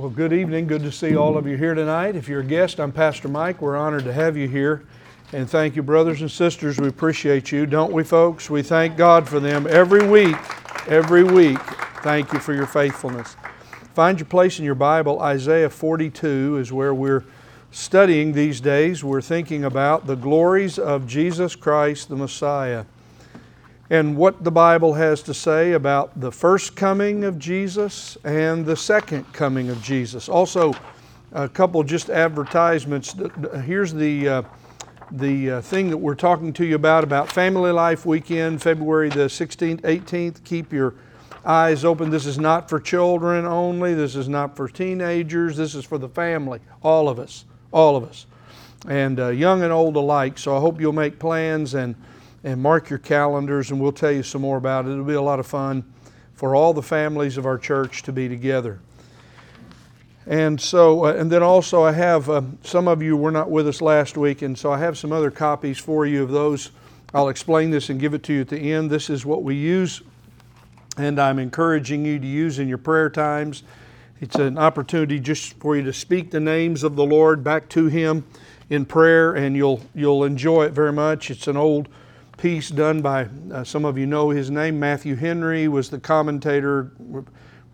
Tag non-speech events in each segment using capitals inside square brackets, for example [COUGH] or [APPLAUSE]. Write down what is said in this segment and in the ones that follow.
Well, good evening. Good to see all of you here tonight. If you're a guest, I'm Pastor Mike. We're honored to have you here. And thank you, brothers and sisters. We appreciate you, don't we, folks? We thank God for them every week. Every week. Thank you for your faithfulness. Find your place in your Bible. Isaiah 42 is where we're studying these days. We're thinking about the glories of Jesus Christ, the Messiah and what the Bible has to say about the first coming of Jesus and the second coming of Jesus. Also, a couple just advertisements. Here's the uh, the uh, thing that we're talking to you about about Family Life Weekend, February the 16th, 18th. Keep your eyes open. This is not for children only. This is not for teenagers. This is for the family, all of us, all of us, and uh, young and old alike. So I hope you'll make plans and and mark your calendars, and we'll tell you some more about it. It'll be a lot of fun for all the families of our church to be together. And so, uh, and then also, I have uh, some of you were not with us last week, and so I have some other copies for you of those. I'll explain this and give it to you at the end. This is what we use, and I'm encouraging you to use in your prayer times. It's an opportunity just for you to speak the names of the Lord back to Him in prayer, and you'll you'll enjoy it very much. It's an old piece done by uh, some of you know his name. Matthew Henry was the commentator,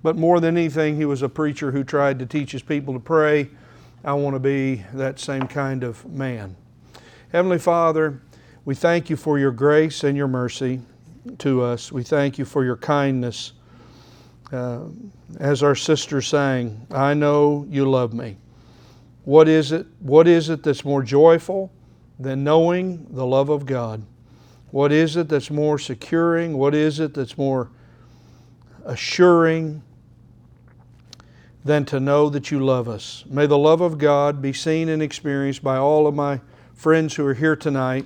but more than anything, he was a preacher who tried to teach his people to pray. I want to be that same kind of man. Heavenly Father, we thank you for your grace and your mercy to us. We thank you for your kindness. Uh, as our sister sang, I know you love me. What is it? What is it that's more joyful than knowing the love of God? What is it that's more securing? What is it that's more assuring than to know that you love us? May the love of God be seen and experienced by all of my friends who are here tonight.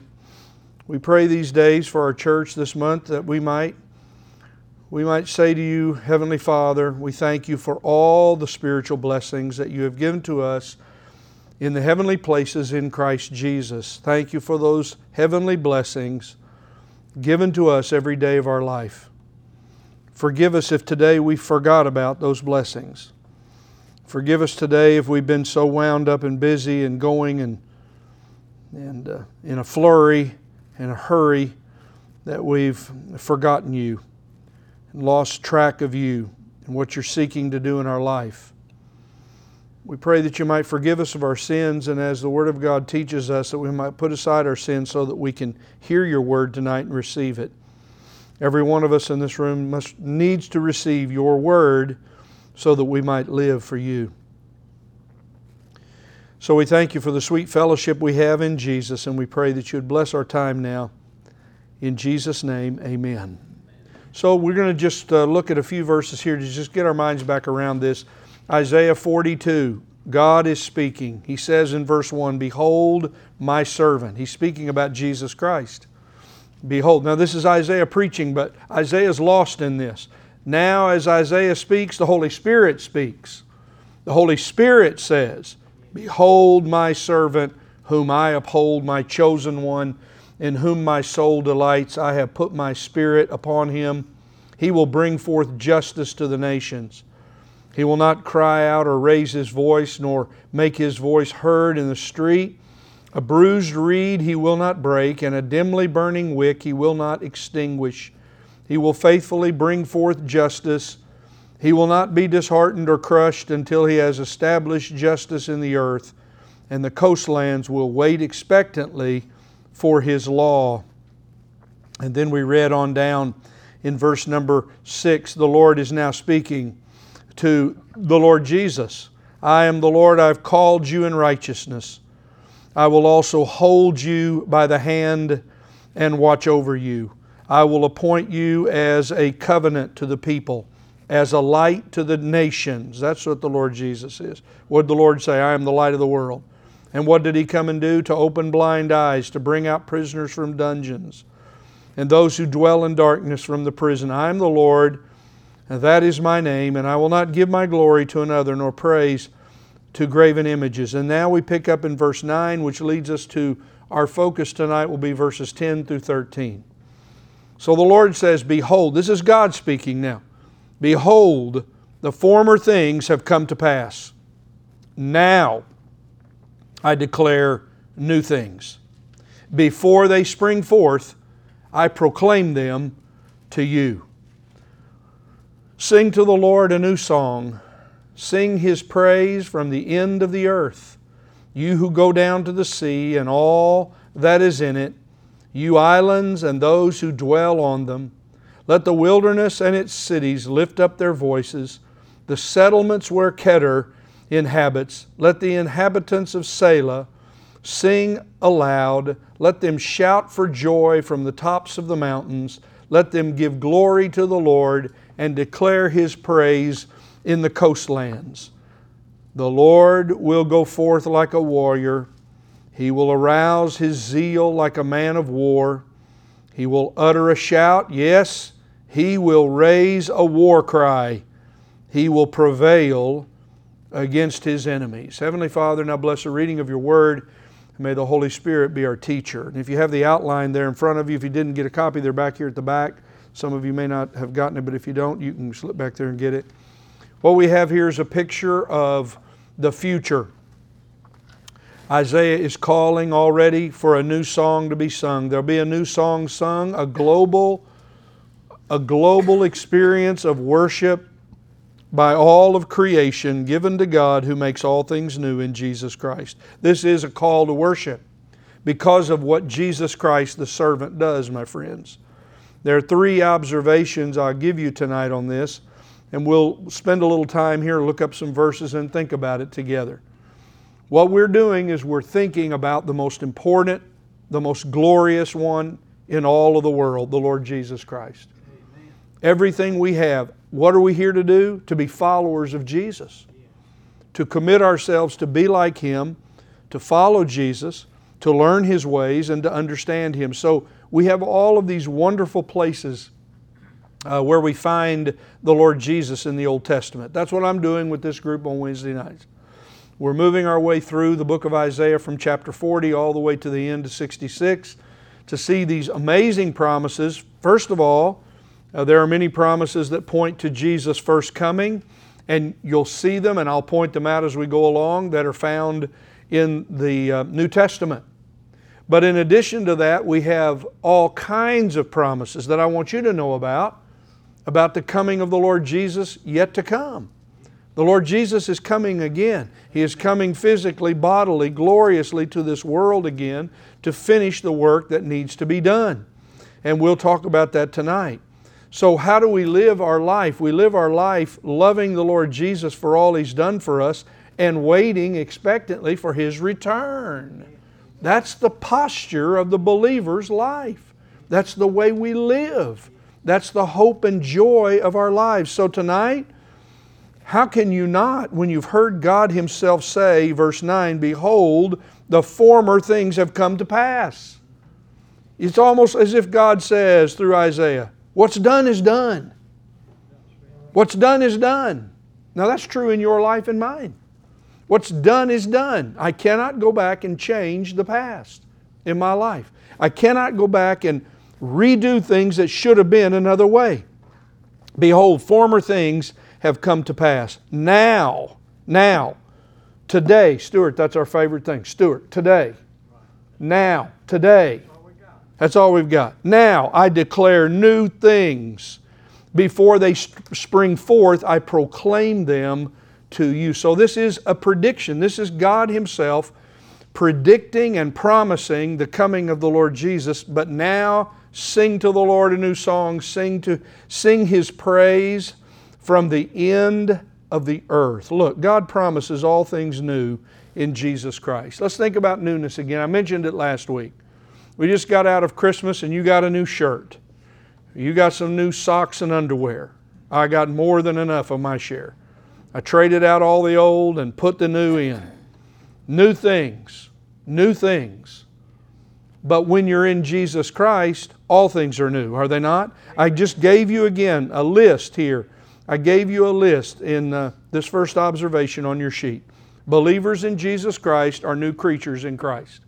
We pray these days for our church this month that we might we might say to you, Heavenly Father, we thank you for all the spiritual blessings that you have given to us in the heavenly places in Christ Jesus. Thank you for those heavenly blessings given to us every day of our life. Forgive us if today we forgot about those blessings. Forgive us today if we've been so wound up and busy and going and, and uh, in a flurry and a hurry that we've forgotten you and lost track of you and what you're seeking to do in our life. We pray that you might forgive us of our sins, and as the Word of God teaches us, that we might put aside our sins so that we can hear your Word tonight and receive it. Every one of us in this room must needs to receive your Word so that we might live for you. So we thank you for the sweet fellowship we have in Jesus, and we pray that you would bless our time now. In Jesus' name, amen. So we're going to just uh, look at a few verses here to just get our minds back around this. Isaiah 42, God is speaking. He says in verse 1, Behold my servant. He's speaking about Jesus Christ. Behold. Now, this is Isaiah preaching, but Isaiah's lost in this. Now, as Isaiah speaks, the Holy Spirit speaks. The Holy Spirit says, Behold my servant, whom I uphold, my chosen one, in whom my soul delights. I have put my spirit upon him. He will bring forth justice to the nations. He will not cry out or raise his voice, nor make his voice heard in the street. A bruised reed he will not break, and a dimly burning wick he will not extinguish. He will faithfully bring forth justice. He will not be disheartened or crushed until he has established justice in the earth, and the coastlands will wait expectantly for his law. And then we read on down in verse number six the Lord is now speaking to the Lord Jesus. I am the Lord, I've called you in righteousness. I will also hold you by the hand and watch over you. I will appoint you as a covenant to the people, as a light to the nations. That's what the Lord Jesus is. What did the Lord say? I am the light of the world. And what did He come and do? To open blind eyes, to bring out prisoners from dungeons, and those who dwell in darkness from the prison. I am the Lord and that is my name, and I will not give my glory to another, nor praise to graven images. And now we pick up in verse 9, which leads us to our focus tonight will be verses 10 through 13. So the Lord says, Behold, this is God speaking now. Behold The former things have come to pass. Now I declare new things. Before they spring forth, I proclaim them to you. Sing to the Lord a new song. Sing his praise from the end of the earth. You who go down to the sea and all that is in it, you islands and those who dwell on them. Let the wilderness and its cities lift up their voices, the settlements where Kedar inhabits. Let the inhabitants of Sela sing aloud. Let them shout for joy from the tops of the mountains. Let them give glory to the Lord and declare His praise in the coastlands. The Lord will go forth like a warrior. He will arouse his zeal like a man of war. He will utter a shout. Yes, he will raise a war cry. He will prevail against his enemies. Heavenly Father, now bless the reading of your word. May the Holy Spirit be our teacher. And if you have the outline there in front of you, if you didn't get a copy, they're back here at the back. Some of you may not have gotten it, but if you don't, you can slip back there and get it. What we have here is a picture of the future. Isaiah is calling already for a new song to be sung. There'll be a new song sung, a global a global experience of worship by all of creation given to God who makes all things new in Jesus Christ. This is a call to worship because of what Jesus Christ the servant does, my friends. There are three observations I'll give you tonight on this, and we'll spend a little time here, look up some verses, and think about it together. What we're doing is we're thinking about the most important, the most glorious one in all of the world, the Lord Jesus Christ. Amen. Everything we have, what are we here to do? To be followers of Jesus, to commit ourselves to be like Him, to follow Jesus, to learn His ways, and to understand Him. So we have all of these wonderful places uh, where we find the Lord Jesus in the Old Testament. That's what I'm doing with this group on Wednesday nights. We're moving our way through the book of Isaiah from chapter 40 all the way to the end of 66 to see these amazing promises. First of all, uh, there are many promises that point to Jesus' first coming, and you'll see them, and I'll point them out as we go along, that are found in the uh, New Testament. But in addition to that, we have all kinds of promises that I want you to know about, about the coming of the Lord Jesus yet to come. The Lord Jesus is coming again. He is coming physically, bodily, gloriously to this world again to finish the work that needs to be done. And we'll talk about that tonight. So, how do we live our life? We live our life loving the Lord Jesus for all He's done for us and waiting expectantly for His return. That's the posture of the believer's life. That's the way we live. That's the hope and joy of our lives. So, tonight, how can you not, when you've heard God Himself say, verse 9, Behold, the former things have come to pass? It's almost as if God says through Isaiah, What's done is done. What's done is done. Now that's true in your life and mine. What's done is done. I cannot go back and change the past in my life. I cannot go back and redo things that should have been another way. Behold, former things have come to pass. Now, now, today, Stuart, that's our favorite thing. Stuart, today. Now, today. That's all we've got. Now, I declare new things. Before they spring forth, I proclaim them to you. So, this is a prediction. This is God Himself predicting and promising the coming of the Lord Jesus. But now, sing to the Lord a new song, sing, to, sing His praise from the end of the earth. Look, God promises all things new in Jesus Christ. Let's think about newness again. I mentioned it last week. We just got out of Christmas and you got a new shirt. You got some new socks and underwear. I got more than enough of my share. I traded out all the old and put the new in. New things, new things. But when you're in Jesus Christ, all things are new, are they not? I just gave you again a list here I gave you a list in uh, this first observation on your sheet. Believers in Jesus Christ are new creatures in Christ.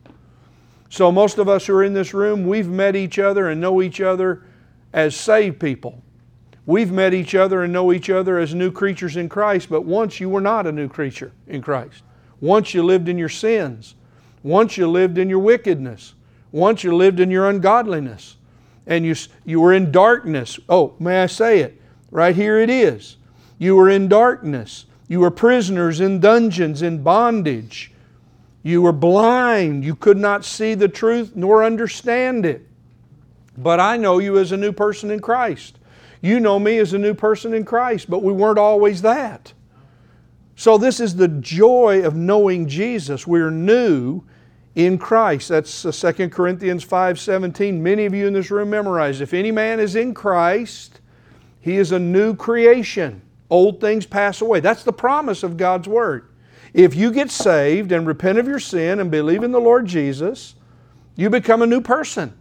So, most of us who are in this room, we've met each other and know each other as saved people. We've met each other and know each other as new creatures in Christ, but once you were not a new creature in Christ. Once you lived in your sins. Once you lived in your wickedness. Once you lived in your ungodliness. And you, you were in darkness. Oh, may I say it? Right here it is. You were in darkness. You were prisoners in dungeons, in bondage. You were blind. You could not see the truth nor understand it. But I know you as a new person in Christ. You know me as a new person in Christ, but we weren't always that. So, this is the joy of knowing Jesus. We're new in Christ. That's 2 uh, Corinthians 5:17. Many of you in this room memorize. If any man is in Christ, he is a new creation. Old things pass away. That's the promise of God's word. If you get saved and repent of your sin and believe in the Lord Jesus, you become a new person.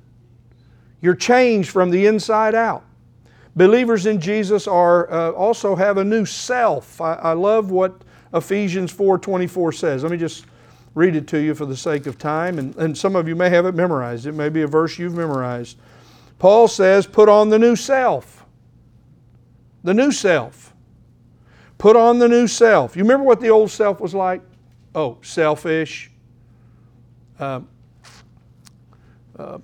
You're changed from the inside out. Believers in Jesus are uh, also have a new self. I, I love what Ephesians 4:24 says. Let me just read it to you for the sake of time, and, and some of you may have it memorized. It may be a verse you've memorized. Paul says, "Put on the new self." The new self. Put on the new self. You remember what the old self was like? Oh, selfish. Uh, uh,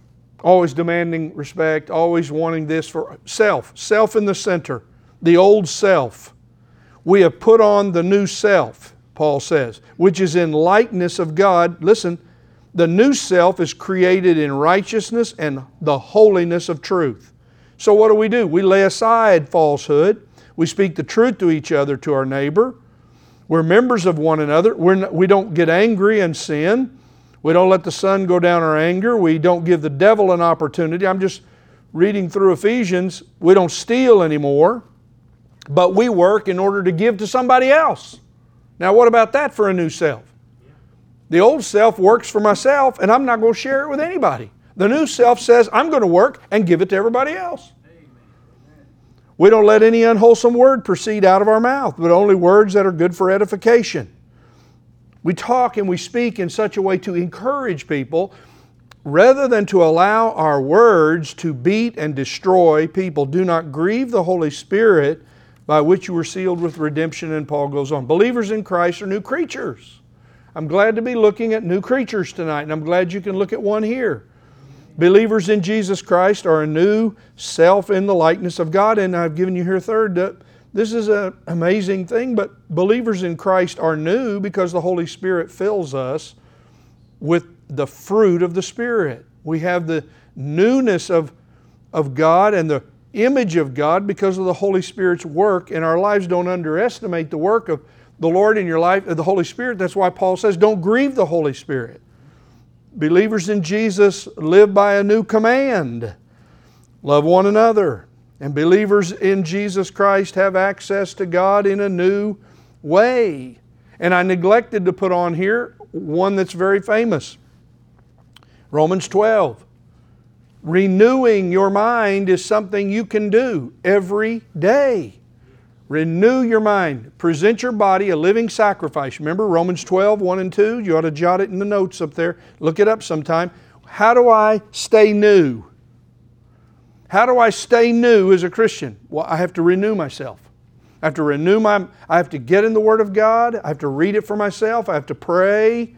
always demanding respect, always wanting this for self, self in the center, the old self. We have put on the new self, Paul says, which is in likeness of God. Listen, the new self is created in righteousness and the holiness of truth. So, what do we do? We lay aside falsehood. We speak the truth to each other, to our neighbor. We're members of one another. We're not, we don't get angry and sin. We don't let the sun go down our anger. We don't give the devil an opportunity. I'm just reading through Ephesians. We don't steal anymore, but we work in order to give to somebody else. Now, what about that for a new self? The old self works for myself, and I'm not going to share it with anybody. The new self says, I'm going to work and give it to everybody else. We don't let any unwholesome word proceed out of our mouth, but only words that are good for edification. We talk and we speak in such a way to encourage people rather than to allow our words to beat and destroy people. Do not grieve the Holy Spirit by which you were sealed with redemption. And Paul goes on. Believers in Christ are new creatures. I'm glad to be looking at new creatures tonight, and I'm glad you can look at one here. Believers in Jesus Christ are a new self in the likeness of God, and I've given you here third this is an amazing thing, but believers in Christ are new because the Holy Spirit fills us with the fruit of the Spirit. We have the newness of, of God and the image of God because of the Holy Spirit's work in our lives. Don't underestimate the work of the Lord in your life, of the Holy Spirit. That's why Paul says, don't grieve the Holy Spirit. Believers in Jesus live by a new command love one another. And believers in Jesus Christ have access to God in a new way. And I neglected to put on here one that's very famous Romans 12. Renewing your mind is something you can do every day. Renew your mind. Present your body a living sacrifice. Remember Romans 12, 1 and 2? You ought to jot it in the notes up there. Look it up sometime. How do I stay new? How do I stay new as a Christian? Well, I have to renew myself. I have to renew my, I have to get in the Word of God. I have to read it for myself. I have to pray.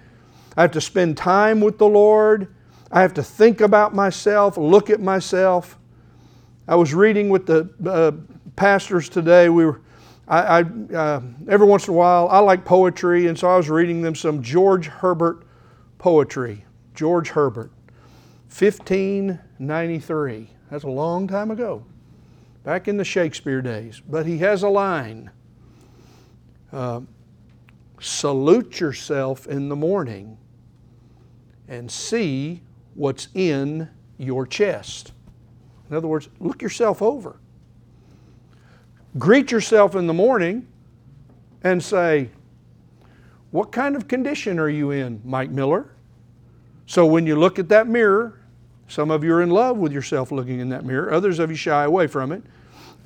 I have to spend time with the Lord. I have to think about myself, look at myself. I was reading with the uh, pastors today. We were, I, I uh, every once in a while, I like poetry, and so I was reading them some George Herbert poetry. George Herbert, 1593. That's a long time ago, back in the Shakespeare days. But he has a line uh, Salute yourself in the morning and see what's in your chest. In other words, look yourself over. Greet yourself in the morning and say, What kind of condition are you in, Mike Miller? So when you look at that mirror some of you are in love with yourself looking in that mirror, others of you shy away from it.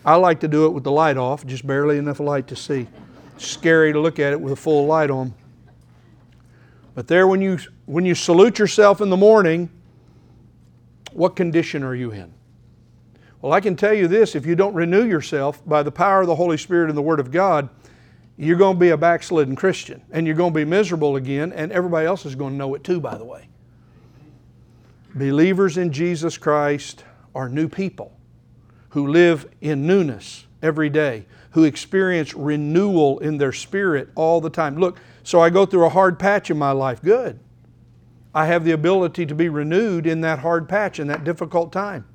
I like to do it with the light off, just barely enough light to see. scary to look at it with a full light on. But there, when you, when you salute yourself in the morning, what condition are you in? Well, I can tell you this if you don't renew yourself by the power of the Holy Spirit and the Word of God, you're going to be a backslidden Christian and you're going to be miserable again, and everybody else is going to know it too, by the way. Believers in Jesus Christ are new people who live in newness every day, who experience renewal in their spirit all the time. Look, so I go through a hard patch in my life. Good. I have the ability to be renewed in that hard patch, in that difficult time.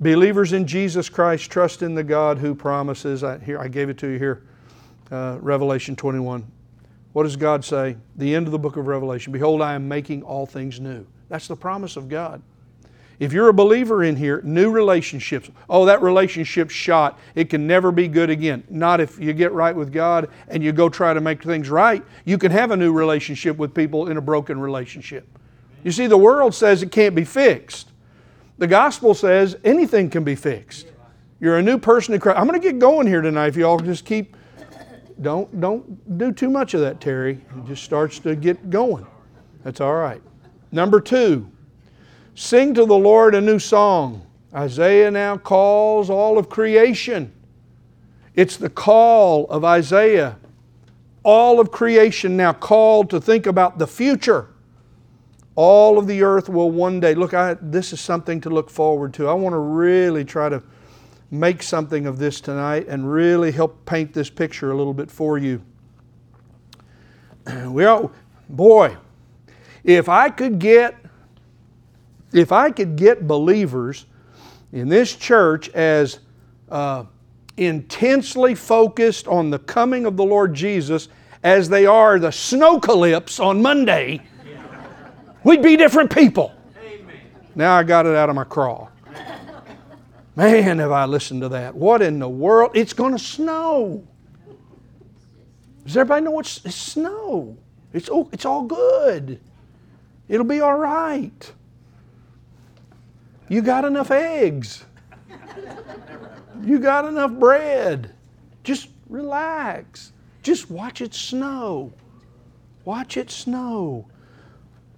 Believers in Jesus Christ trust in the God who promises. I, here, I gave it to you here, uh, Revelation 21. What does God say? The end of the book of Revelation. Behold, I am making all things new. That's the promise of God. If you're a believer in here, new relationships. Oh, that relationship's shot. It can never be good again. Not if you get right with God and you go try to make things right. You can have a new relationship with people in a broken relationship. You see, the world says it can't be fixed. The gospel says anything can be fixed. You're a new person in Christ. I'm going to get going here tonight if you all just keep don't don't do too much of that, Terry. It just starts to get going. That's all right. Number 2, Sing to the Lord a new song. Isaiah now calls all of creation. It's the call of Isaiah. All of creation now called to think about the future. All of the earth will one day. Look, I, this is something to look forward to. I want to really try to make something of this tonight and really help paint this picture a little bit for you. [CLEARS THROAT] We all, boy, if I could get if I could get believers in this church as uh, intensely focused on the coming of the Lord Jesus as they are the snowcalypse on Monday, we'd be different people. Amen. Now I got it out of my craw. Man, have I listened to that. What in the world? It's going to snow. Does everybody know what's it's snow? It's, oh, it's all good. It'll be all right. You got enough eggs. You got enough bread. Just relax. Just watch it snow. Watch it snow.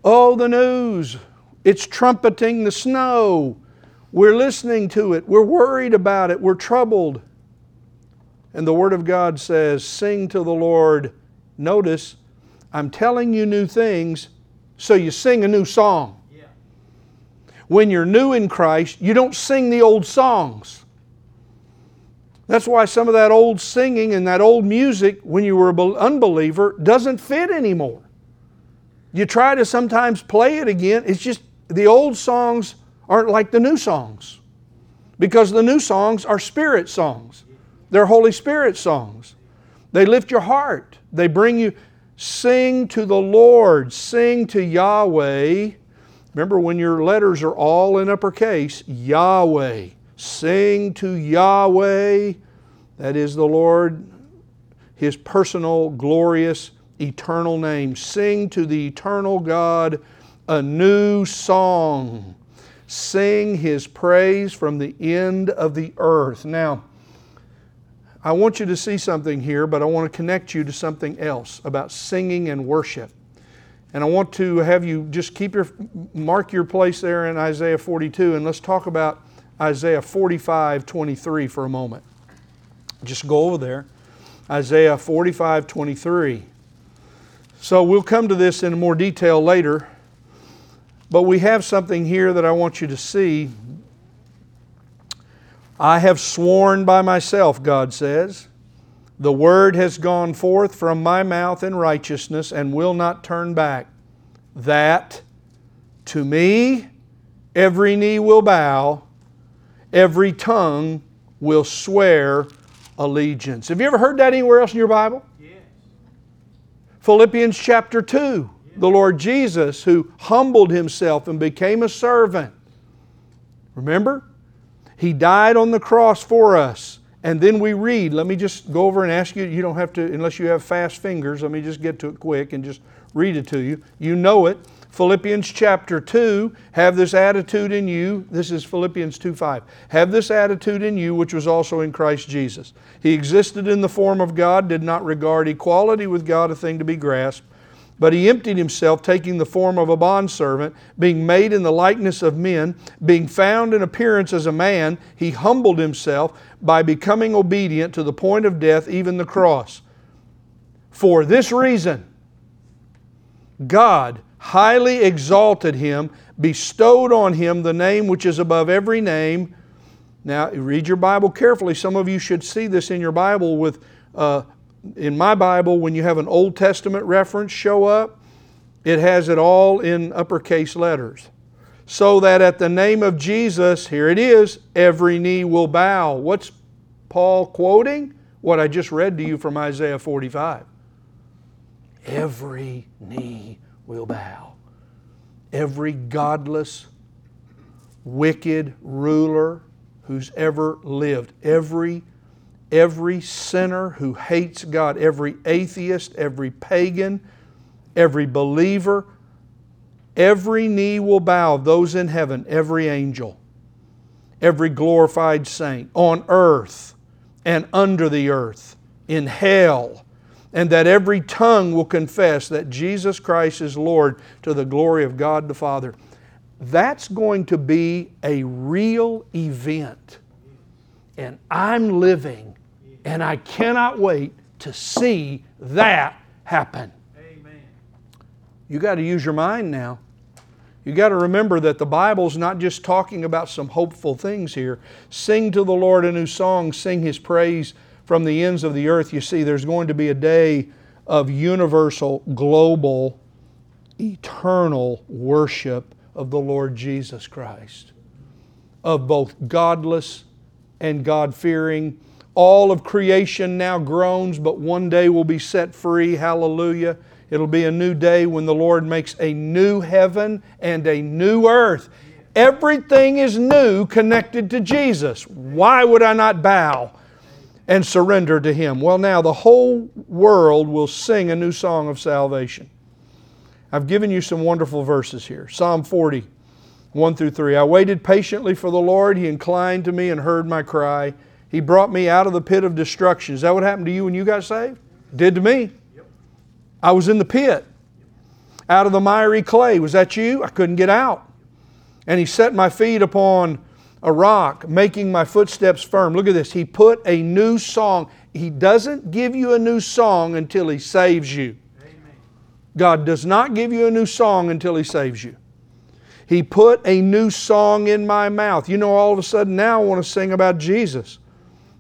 Oh, the news. It's trumpeting the snow. We're listening to it. We're worried about it. We're troubled. And the Word of God says, Sing to the Lord. Notice, I'm telling you new things, so you sing a new song when you're new in Christ, you don't sing the old songs. That's why some of that old singing and that old music, when you were an unbeliever, doesn't fit anymore. You try to sometimes play it again, it's just the old songs aren't like the new songs. Because the new songs are spirit songs, they're Holy Spirit songs. They lift your heart, they bring you, sing to the Lord, sing to Yahweh Remember, when your letters are all in uppercase, Yahweh. Sing to Yahweh, that is the Lord, His personal, glorious, eternal name. Sing to the eternal God a new song. Sing His praise from the end of the earth. Now, I want you to see something here, but I want to connect you to something else about singing and worship. And I want to have you just keep your, mark your place there in Isaiah 42, and let's talk about Isaiah 45 23 for a moment. Just go over there. Isaiah 45 23. So we'll come to this in more detail later, but we have something here that I want you to see. I have sworn by myself, God says. The word has gone forth from my mouth in righteousness and will not turn back. That to me every knee will bow, every tongue will swear allegiance. Have you ever heard that anywhere else in your Bible? Yes. Philippians chapter 2. Yes. The Lord Jesus, who humbled himself and became a servant. Remember? He died on the cross for us and then we read, let me just go over and ask you, you don't have to, unless you have fast fingers, let me just get to it quick and just read it to you. You know it. Philippians chapter 2, have this attitude in you. This is Philippians 2 5. Have this attitude in you, which was also in Christ Jesus. He existed in the form of God, did not regard equality with God a thing to be grasped But he emptied himself, taking the form of a bondservant, being made in the likeness of men, being found in appearance as a man, he humbled himself by becoming obedient to the point of death, even the cross. For this reason, God highly exalted him, bestowed on him the name which is above every name. Now, read your Bible carefully. Some of you should see this in your Bible with uh, in my Bible, when you have an Old Testament reference show up, it has it all in uppercase letters. So that at the name of Jesus, here it is, every knee will bow. What's Paul quoting? What I just read to you from Isaiah 45. Every knee will bow. Every godless, wicked ruler who's ever lived, every every sinner who hates God, every atheist, every pagan, every believer, every knee will bow, those in heaven, every angel, every glorified saint on earth and under the earth, in hell, and that every tongue will confess that Jesus Christ is Lord to the glory of God the Father. That's going to be a real event. And I'm living and I cannot wait to see that happen. Amen. You got to use your mind now. You got to remember that the Bible's not just talking about some hopeful things here. Sing to the Lord a new song, sing His praise from the ends of the earth. You see, there's going to be a day of universal, global, eternal worship of the Lord Jesus Christ, of both godless and God fearing all of creation now groans, but one day will be set free. Hallelujah. It'll be a new day when the Lord makes a new heaven and a new earth. Everything is new connected to Jesus. Why would I not bow and surrender to Him? Well, now the whole world will sing a new song of salvation. I've given you some wonderful verses here. Psalm 40, 1 through 3. I waited patiently for the Lord. He inclined to me and heard my cry. He brought me out of the pit of destruction. Is that what happened to you when you got saved? Did to me. I was in the pit. Out of the miry clay. Was that you? I couldn't get out. And He set my feet upon a rock, making my footsteps firm. Look at this. He put a new song. He doesn't give you a new song until He saves you. God does not give you a new song until He saves you. He put a new song in my mouth. You know, all of a sudden now I want to sing about Jesus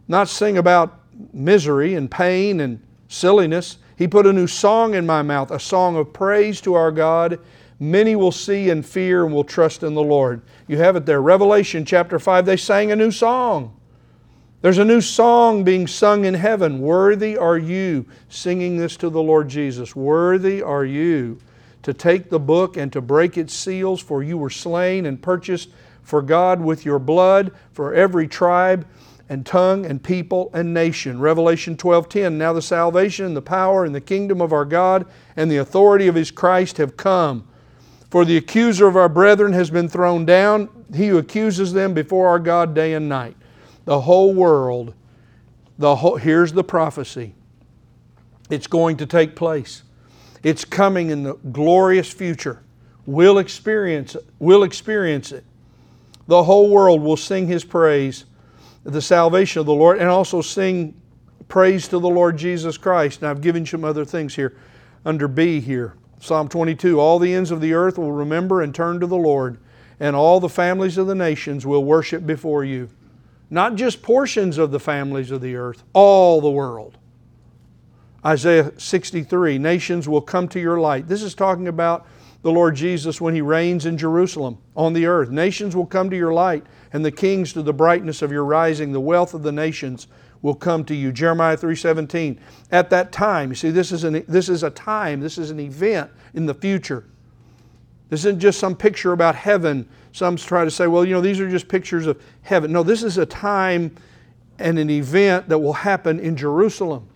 not sing about misery and pain and silliness. He put a new song in my mouth, a song of praise to our God. Many will see and fear and will trust in the Lord. You have it there. Revelation chapter 5, they sang a new song. There's a new song being sung in heaven. Worthy are you, singing this to the Lord Jesus. Worthy are you to take the book and to break its seals, for you were slain and purchased for God with your blood, for every tribe and tongue and people and nation. Revelation 12:10 Now the salvation, and the power and the kingdom of our God and the authority of his Christ have come. For the accuser of our brethren has been thrown down, he who accuses them before our God day and night. The whole world the whole, here's the prophecy. It's going to take place. It's coming in the glorious future. We'll experience it. We'll experience it. The whole world will sing his praise the salvation of the Lord and also sing praise to the Lord Jesus Christ. And I've given some other things here under B here. Psalm 22 All the ends of the earth will remember and turn to the Lord, and all the families of the nations will worship before you. Not just portions of the families of the earth, all the world. Isaiah 63 Nations will come to your light. This is talking about the Lord Jesus when He reigns in Jerusalem on the earth. Nations will come to your light and the kings to the brightness of your rising. The wealth of the nations will come to you. Jeremiah 3:17. At that time, you see, this is, an, this is a time, this is an event in the future. This isn't just some picture about heaven. Some try to say, well, you know, these are just pictures of heaven. No, this is a time and an event that will happen in Jerusalem,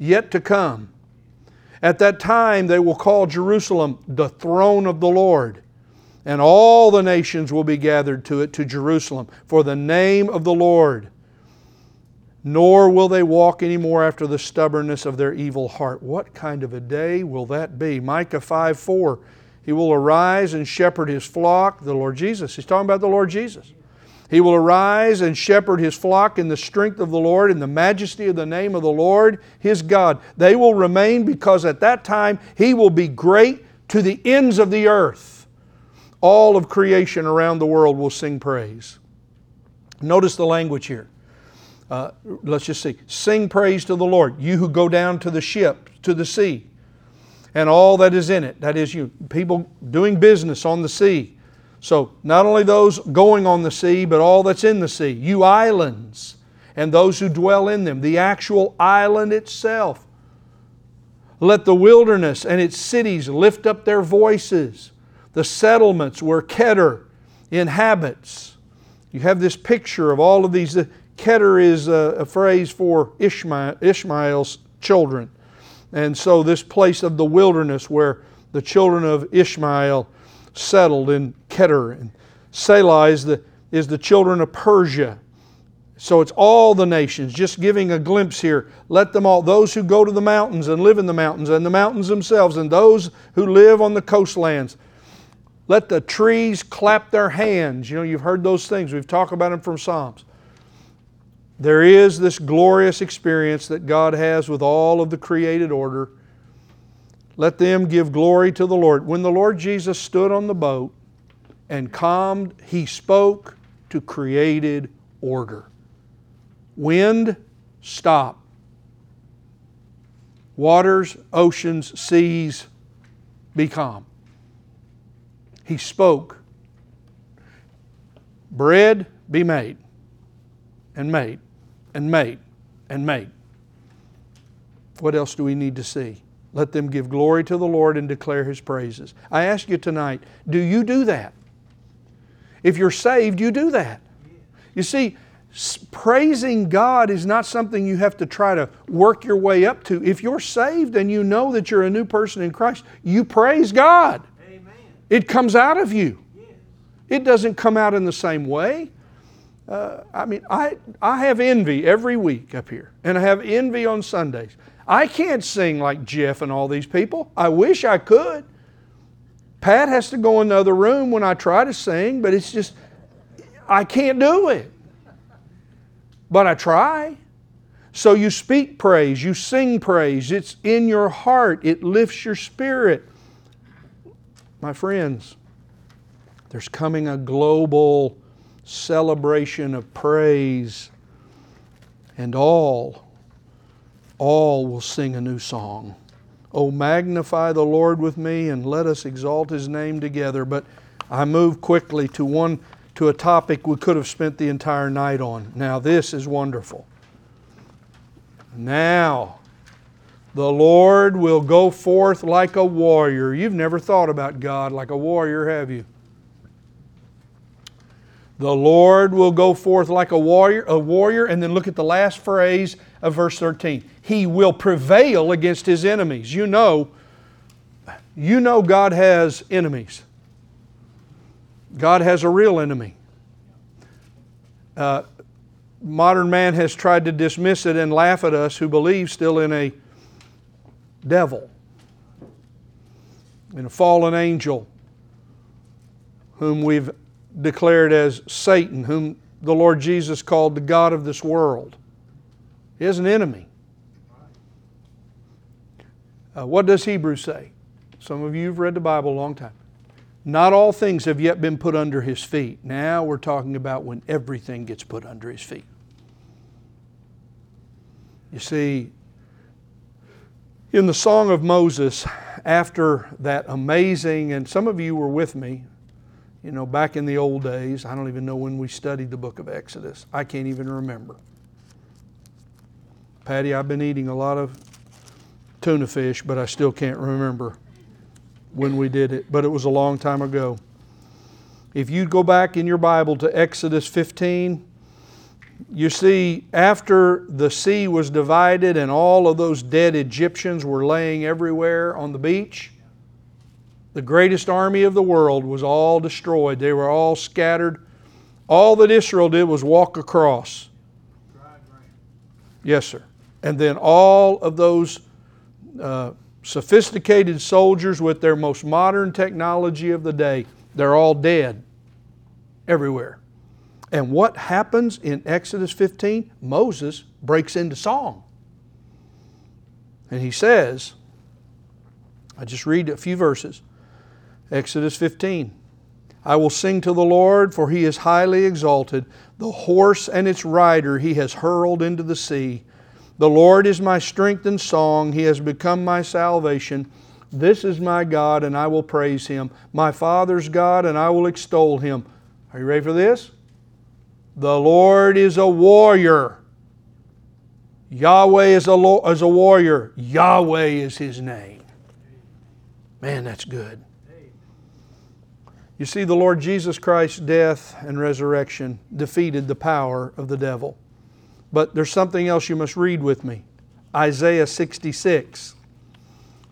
yet to come. At that time, they will call Jerusalem the throne of the Lord and all the nations will be gathered to it, to Jerusalem, for the name of the Lord. nor will they walk any more after the stubbornness of their evil heart. What kind of a day will that be? Micah 5 4. He will arise and shepherd his flock, the Lord Jesus. He's talking about the Lord Jesus. He will arise and shepherd his flock in the strength of the Lord, in the majesty of the name of the Lord, his God. They will remain because at that time he will be great to the ends of the earth. All of creation around the world will sing praise. Notice the language here. Uh, let's just see. Sing praise to the Lord, you who go down to the ship, to the sea, and all that is in it. That is, you people doing business on the sea. So, not only those going on the sea, but all that's in the sea. You islands, and those who dwell in them, the actual island itself. Let the wilderness and its cities lift up their voices. The settlements where Kedar inhabits. You have this picture of all of these. Kedar is a, a phrase for Ishmael, Ishmael's children. And so, this place of the wilderness where the children of Ishmael settled in Kedar. And Sela is the, is the children of Persia. So it's all the nations, just giving a glimpse here. Let them all, those who go to the mountains and live in the mountains, and the mountains themselves, and those who live on the coastlands, let the trees clap their hands. You know, you've heard those things. We've talked about them from Psalms. There is this glorious experience that God has with all of the created order. Let them give glory to the Lord. When the Lord Jesus stood on the boat and calmed, He spoke to created order. Wind, stop. Waters, oceans, seas, be calm. He spoke. Bread, be made, and made and made and made. What else do we need to see? Let them give glory to the Lord and declare His praises. I ask you tonight, do you do that? If you're saved, you do that. You see, praising God is not something you have to try to work your way up to. If you're saved and you know that you're a new person in Christ, you praise God. Amen. It comes out of you. Yes. It doesn't come out in the same way. Uh, I mean, I, I have envy every week up here, and I have envy on Sundays. I can't sing like Jeff and all these people. I wish I could. Pat has to go in the other room when I try to sing, but it's just, I can't do it. But I try. So you speak praise, you sing praise, it's in your heart, it lifts your spirit. My friends, there's coming a global celebration of praise, and all, all will sing a new song. Oh, magnify the Lord with me and let us exalt his name together. But I move quickly to one to a topic we could have spent the entire night on. Now this is wonderful. Now the Lord will go forth like a warrior. You've never thought about God like a warrior, have you? The Lord will go forth like a warrior, a warrior, and then look at the last phrase of verse 13. He will prevail against his enemies. You know, you know God has enemies. God has a real enemy. Uh, modern man has tried to dismiss it and laugh at us who believe still in a devil, in a fallen angel whom we've declared as Satan, whom the Lord Jesus called the God of this world. Is an enemy. Uh, what does Hebrews say? Some of you have read the Bible a long time. Not all things have yet been put under his feet. Now we're talking about when everything gets put under his feet. You see, in the Song of Moses, after that amazing, and some of you were with me, you know, back in the old days, I don't even know when we studied the book of Exodus. I can't even remember. Patty, I've been eating a lot of tuna fish, but I still can't remember when we did it. But it was a long time ago. If you go back in your Bible to Exodus 15, you see, after the sea was divided and all of those dead Egyptians were laying everywhere on the beach, the greatest army of the world was all destroyed. They were all scattered. All that Israel did was walk across. Yes, sir. And then all of those uh, sophisticated soldiers with their most modern technology of the day, they're all dead everywhere. And what happens in Exodus 15? Moses breaks into song. And he says, I just read a few verses. Exodus 15. I will sing to the Lord, for he is highly exalted. The horse and its rider he has hurled into the sea. The Lord is my strength and song. He has become my salvation. This is my God, and I will praise him. My Father's God, and I will extol him. Are you ready for this? The Lord is a warrior. Yahweh is a, is a warrior. Yahweh is his name. Man, that's good. You see, the Lord Jesus Christ's death and resurrection defeated the power of the devil. But there's something else you must read with me Isaiah 66.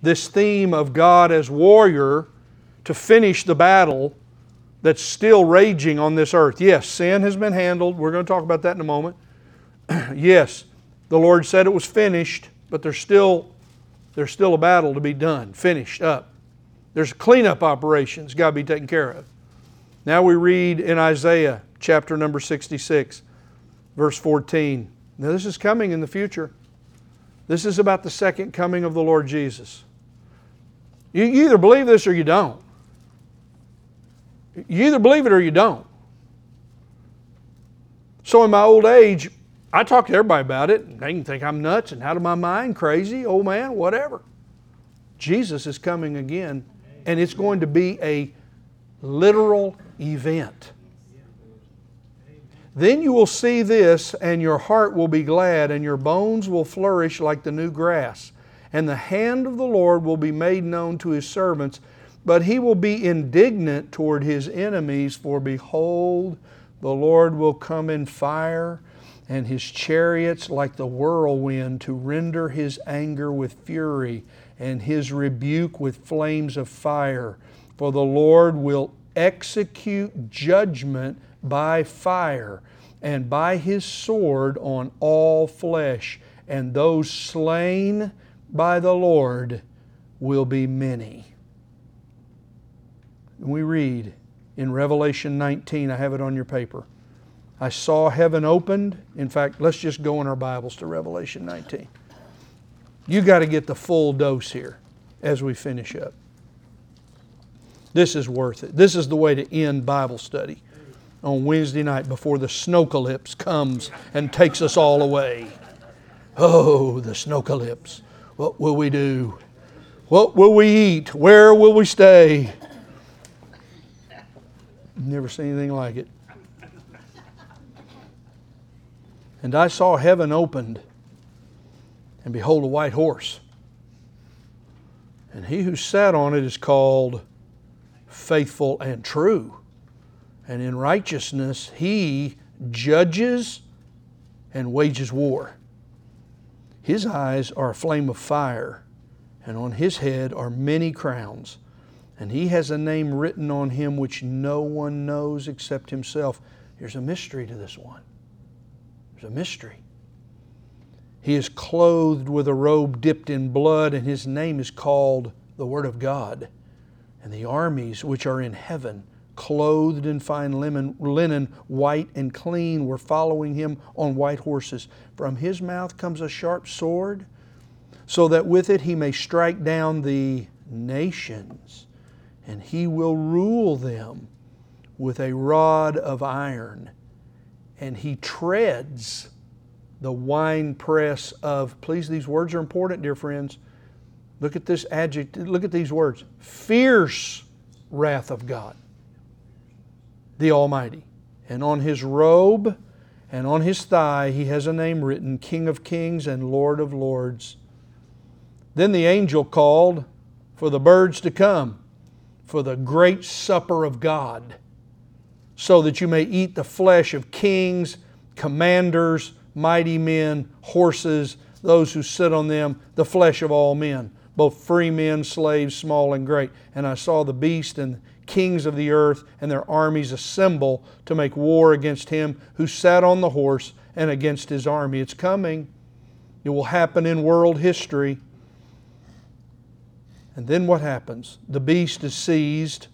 This theme of God as warrior to finish the battle that's still raging on this earth. Yes, sin has been handled. We're going to talk about that in a moment. [CLEARS THROAT] yes, the Lord said it was finished, but there's still, there's still a battle to be done, finished up. There's cleanup operations got to be taken care of. Now we read in Isaiah chapter number 66, verse 14. Now this is coming in the future. This is about the second coming of the Lord Jesus. You either believe this or you don't. You either believe it or you don't. So in my old age, I talk to everybody about it. And they can think I'm nuts and out of my mind, crazy, old man, whatever. Jesus is coming again, and it's going to be a literal event. Then you will see this, and your heart will be glad, and your bones will flourish like the new grass. And the hand of the Lord will be made known to his servants, but he will be indignant toward his enemies, for behold, the Lord will come in fire and his chariots like the whirlwind to render his anger with fury and his rebuke with flames of fire. For the Lord will execute judgment by fire and by his sword on all flesh, and those slain by the Lord will be many. We read in Revelation 19, I have it on your paper. I saw heaven opened. In fact, let's just go in our Bibles to Revelation 19. You got to get the full dose here as we finish up. This is worth it. This is the way to end Bible study on Wednesday night before the snowcalypse comes and takes us all away. Oh, the snowcalypse. What will we do? What will we eat? Where will we stay? Never seen anything like it. And I saw heaven opened, and behold, a white horse. And he who sat on it is called faithful and true. And in righteousness he judges and wages war. His eyes are a flame of fire, and on his head are many crowns. And he has a name written on him which no one knows except himself. There's a mystery to this one. There's a mystery. He is clothed with a robe dipped in blood, and his name is called the Word of God. And the armies which are in heaven, clothed in fine linen, white and clean, were following him on white horses. From his mouth comes a sharp sword, so that with it he may strike down the nations, and he will rule them with a rod of iron and he treads the winepress of, please, these words are important, dear friends. Look at this adjective, look at these words fierce wrath of God, the Almighty. And on his robe and on his thigh he has a name written King of Kings and Lord of Lords. Then the angel called for the birds to come for the great supper of God so that you may eat the flesh of kings, commanders, mighty men, horses, those who sit on them, the flesh of all men, both free men, slaves, small and great. And I saw the beast and kings of the earth and their armies assemble to make war against him who sat on the horse and against his army. It's coming. It will happen in world history. And then what happens? The beast is seized,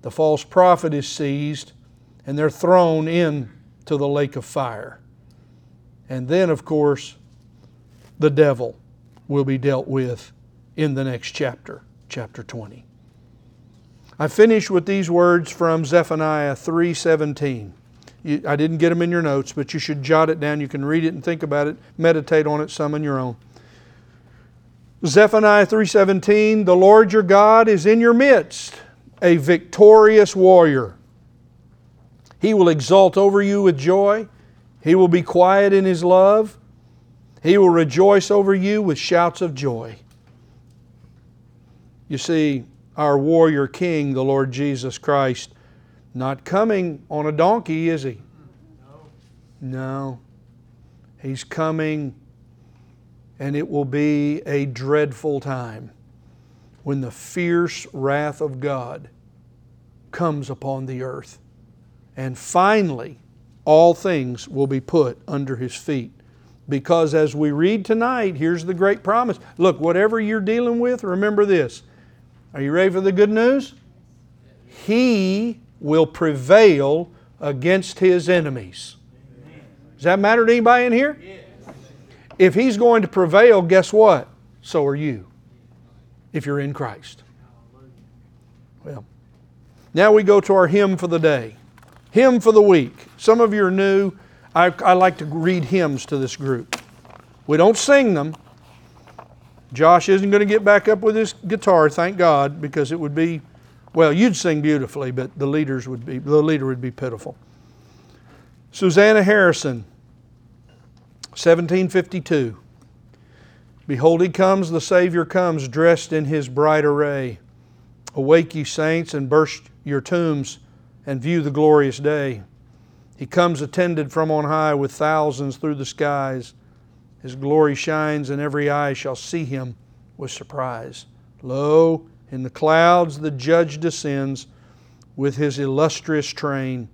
the false prophet is seized, and they're thrown into the lake of fire. And then, of course, the devil will be dealt with in the next chapter, chapter 20. I finish with these words from Zephaniah 3:17. I didn't get them in your notes, but you should jot it down. You can read it and think about it, meditate on it some on your own. Zephaniah 3:17, "The Lord your God is in your midst, a victorious warrior. He will exult over you with joy. He will be quiet in his love. He will rejoice over you with shouts of joy." You see, our warrior king, the Lord Jesus Christ, not coming on a donkey, is he? No. He's coming, and it will be a dreadful time when the fierce wrath of God comes upon the earth. And finally, all things will be put under his feet. Because as we read tonight, here's the great promise. Look, whatever you're dealing with, remember this. Are you ready for the good news? He will prevail against his enemies. Does that matter to anybody in here? If he's going to prevail, guess what? So are you, if you're in Christ. Well, now we go to our hymn for the day. Hymn for the week. Some of you are new. I, I like to read hymns to this group. We don't sing them. Josh isn't going to get back up with his guitar, thank God, because it would be well, you'd sing beautifully, but the leaders would be the leader would be pitiful. Susanna Harrison, 1752. Behold, he comes, the Savior comes, dressed in his bright array. Awake, ye saints, and burst your tombs, and view the glorious day. He comes attended from on high with thousands through the skies. His glory shines, and every eye shall see him with surprise. Lo, in the clouds, the judge descends with his illustrious train.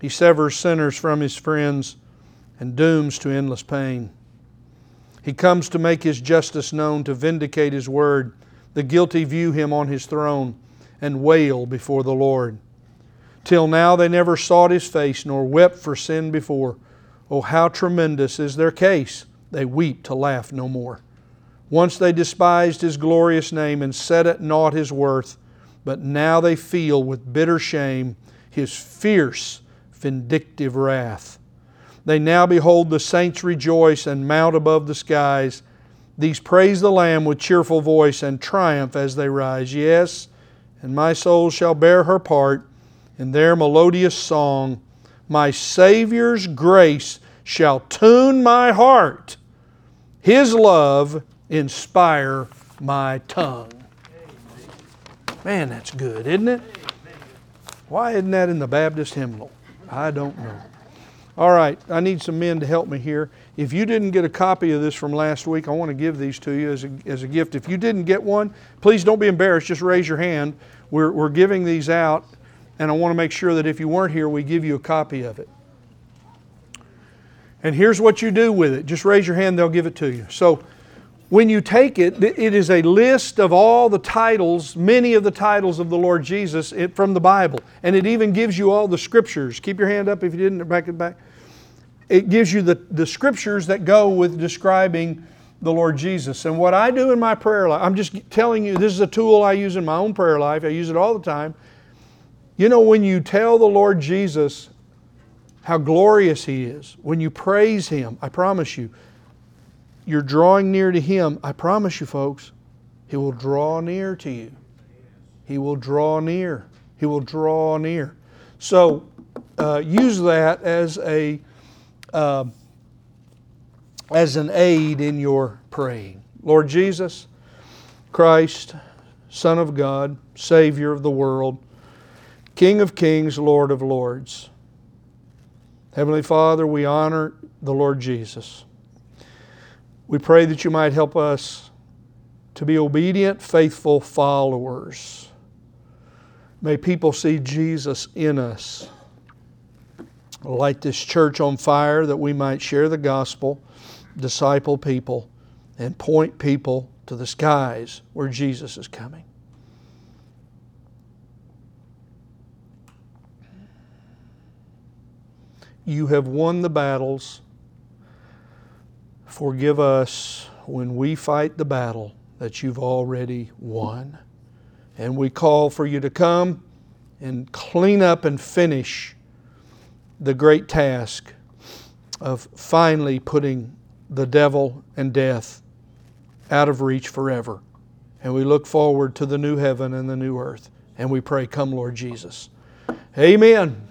He severs sinners from his friends and dooms to endless pain. He comes to make his justice known, to vindicate his word. The guilty view him on his throne and wail before the Lord. Till now they never sought his face, nor wept for sin before. Oh, how tremendous is their case! They weep to laugh no more. Once they despised his glorious name and set at naught his worth, but now they feel with bitter shame his fierce, vindictive wrath. They now behold the saints rejoice and mount above the skies. These praise the Lamb with cheerful voice and triumph as they rise. Yes, and my soul shall bear her part in their melodious song. My Savior's grace shall tune my heart. His love inspire my tongue. Man, that's good, isn't it? Why isn't that in the Baptist hymnal? I don't know. All right, I need some men to help me here. If you didn't get a copy of this from last week, I want to give these to you as a, as a gift. If you didn't get one, please don't be embarrassed. Just raise your hand. We're, we're giving these out, and I want to make sure that if you weren't here, we give you a copy of it. And here's what you do with it. Just raise your hand, they'll give it to you. So, when you take it, it is a list of all the titles, many of the titles of the Lord Jesus from the Bible. And it even gives you all the scriptures. Keep your hand up if you didn't, back it back. It gives you the, the scriptures that go with describing the Lord Jesus. And what I do in my prayer life, I'm just telling you, this is a tool I use in my own prayer life. I use it all the time. You know, when you tell the Lord Jesus how glorious He is, when you praise Him, I promise you, you're drawing near to Him, I promise you, folks, He will draw near to you. He will draw near. He will draw near. So uh, use that as a uh, as an aid in your praying. Lord Jesus, Christ, Son of God, Savior of the world, King of kings, Lord of lords. Heavenly Father, we honor the Lord Jesus. We pray that you might help us to be obedient, faithful followers. May people see Jesus in us. Light this church on fire that we might share the gospel disciple people and point people to the skies where Jesus is coming. You have won the battles. Forgive us when we fight the battle that you've already won. And we call for you to come and clean up and finish the great task of finally putting the devil and death out of reach forever. And we look forward to the new heaven and the new earth. And we pray, Come, Lord Jesus. Amen.